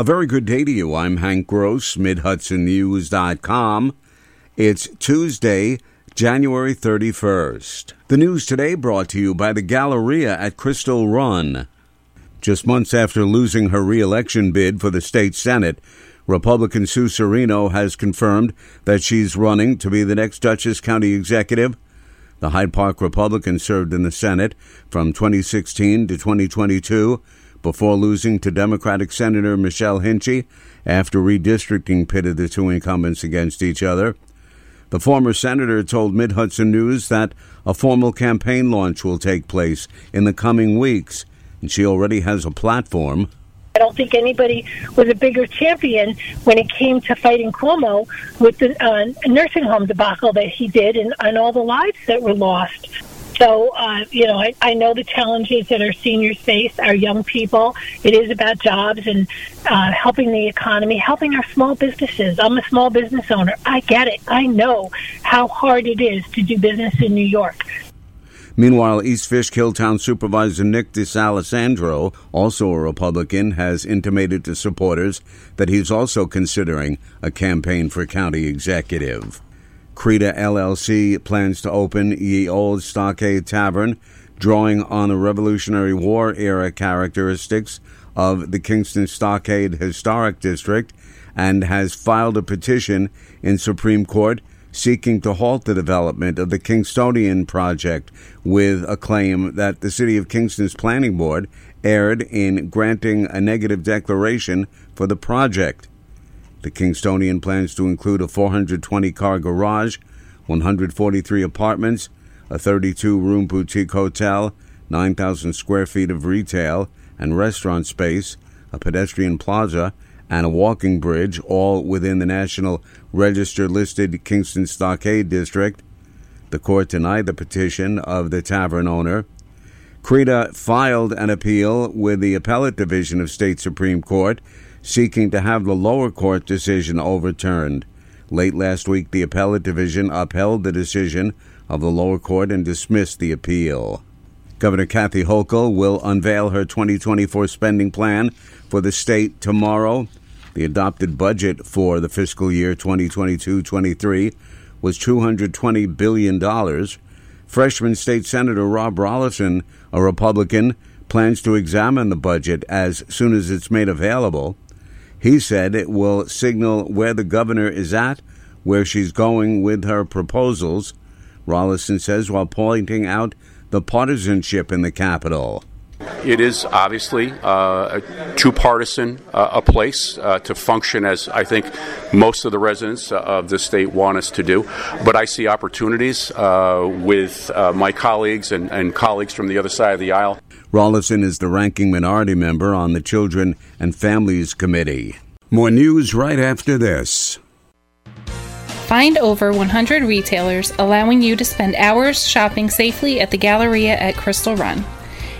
A very good day to you. I'm Hank Gross, MidHudsonNews.com. It's Tuesday, January 31st. The news today brought to you by the Galleria at Crystal Run. Just months after losing her reelection bid for the state Senate, Republican Sue Serino has confirmed that she's running to be the next Dutchess County executive. The Hyde Park Republican served in the Senate from 2016 to 2022 before losing to Democratic Senator Michelle Hinchey after redistricting pitted the two incumbents against each other. The former senator told Mid Hudson News that a formal campaign launch will take place in the coming weeks, and she already has a platform. I don't think anybody was a bigger champion when it came to fighting Cuomo with the uh, nursing home debacle that he did and, and all the lives that were lost. So, uh, you know, I, I know the challenges that our seniors face, our young people. It is about jobs and uh, helping the economy, helping our small businesses. I'm a small business owner. I get it. I know how hard it is to do business in New York. Meanwhile, East Fishkill Town Supervisor Nick D'Alessandro, also a Republican, has intimated to supporters that he's also considering a campaign for county executive. Creta LLC plans to open Ye Old Stockade Tavern, drawing on the Revolutionary War era characteristics of the Kingston Stockade Historic District, and has filed a petition in Supreme Court seeking to halt the development of the Kingstonian project with a claim that the City of Kingston's Planning Board erred in granting a negative declaration for the project. The Kingstonian plans to include a 420 car garage, 143 apartments, a 32 room boutique hotel, 9,000 square feet of retail and restaurant space, a pedestrian plaza, and a walking bridge, all within the National Register listed Kingston Stockade District. The court denied the petition of the tavern owner. Creta filed an appeal with the Appellate Division of State Supreme Court seeking to have the lower court decision overturned. Late last week, the appellate division upheld the decision of the lower court and dismissed the appeal. Governor Kathy Hochul will unveil her 2024 spending plan for the state tomorrow. The adopted budget for the fiscal year 2022 23 was $220 billion. Freshman State Senator Rob Rolison, a Republican, plans to examine the budget as soon as it's made available. He said it will signal where the governor is at, where she's going with her proposals. Rolison says while pointing out the partisanship in the Capitol. It is obviously uh, too partisan uh, a place uh, to function as I think most of the residents uh, of the state want us to do. But I see opportunities uh, with uh, my colleagues and, and colleagues from the other side of the aisle Rolison is the ranking minority member on the Children and Families Committee. More news right after this. Find over 100 retailers allowing you to spend hours shopping safely at the Galleria at Crystal Run.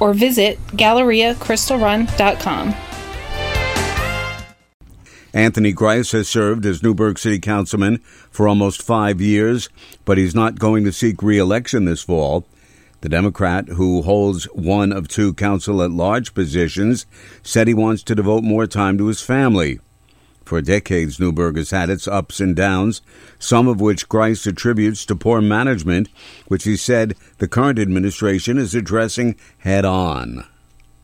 or visit GalleriaCrystalRun.com. Anthony Grice has served as Newburgh City Councilman for almost five years, but he's not going to seek re election this fall. The Democrat, who holds one of two council at large positions, said he wants to devote more time to his family. For decades, Newburgh has had its ups and downs, some of which Grice attributes to poor management, which he said the current administration is addressing head on.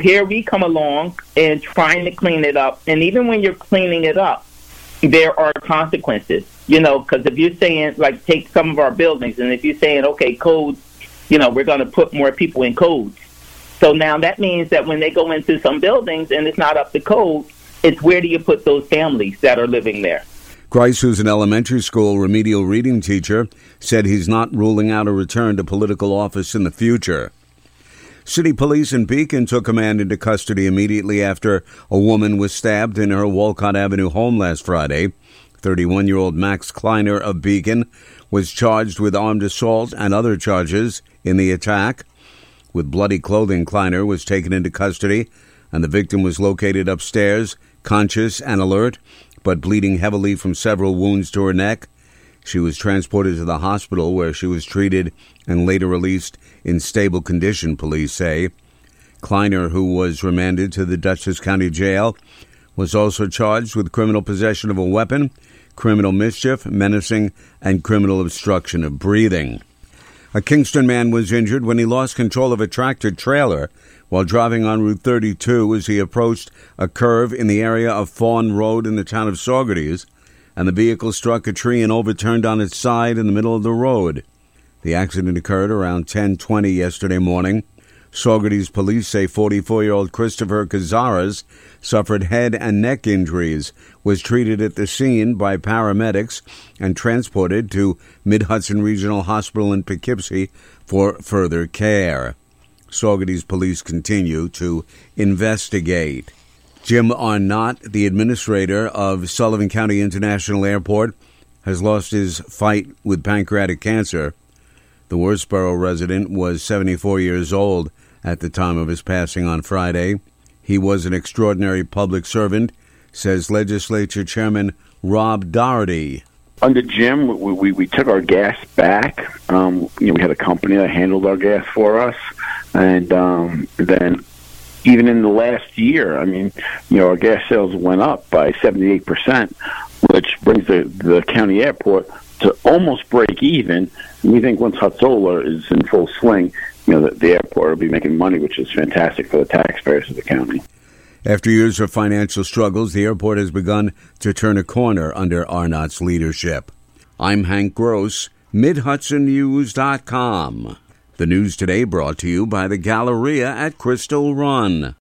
Here we come along and trying to clean it up, and even when you're cleaning it up, there are consequences. You know, because if you're saying, like, take some of our buildings, and if you're saying, okay, codes you know, we're going to put more people in codes. So now that means that when they go into some buildings and it's not up to code, it's where do you put those families that are living there? Grice, who's an elementary school remedial reading teacher, said he's not ruling out a return to political office in the future. City police in Beacon took a man into custody immediately after a woman was stabbed in her Wolcott Avenue home last Friday. 31 year old Max Kleiner of Beacon was charged with armed assault and other charges in the attack. With bloody clothing, Kleiner was taken into custody, and the victim was located upstairs, conscious and alert, but bleeding heavily from several wounds to her neck. She was transported to the hospital where she was treated and later released in stable condition, police say. Kleiner, who was remanded to the Dutchess County Jail, was also charged with criminal possession of a weapon, criminal mischief, menacing, and criminal obstruction of breathing. A Kingston man was injured when he lost control of a tractor trailer while driving on Route 32 as he approached a curve in the area of Fawn Road in the town of Saugerties, and the vehicle struck a tree and overturned on its side in the middle of the road. The accident occurred around 10:20 yesterday morning. Saugerties police say 44-year-old Christopher Cazares suffered head and neck injuries, was treated at the scene by paramedics, and transported to Mid Hudson Regional Hospital in Poughkeepsie for further care. Saugerties police continue to investigate. Jim Arnott, the administrator of Sullivan County International Airport, has lost his fight with pancreatic cancer. The Wurtsboro resident was 74 years old at the time of his passing on Friday. He was an extraordinary public servant, says Legislature Chairman Rob Doherty. Under Jim, we, we, we took our gas back. Um, you know, we had a company that handled our gas for us, and um, then even in the last year, I mean, you know, our gas sales went up by 78%, which brings the, the county airport to almost break even. We think once Hutzola is in full swing, you know, the, the airport will be making money, which is fantastic for the taxpayers of the county. After years of financial struggles, the airport has begun to turn a corner under Arnott's leadership. I'm Hank Gross, MidHudsonNews.com. The news today brought to you by the Galleria at Crystal Run.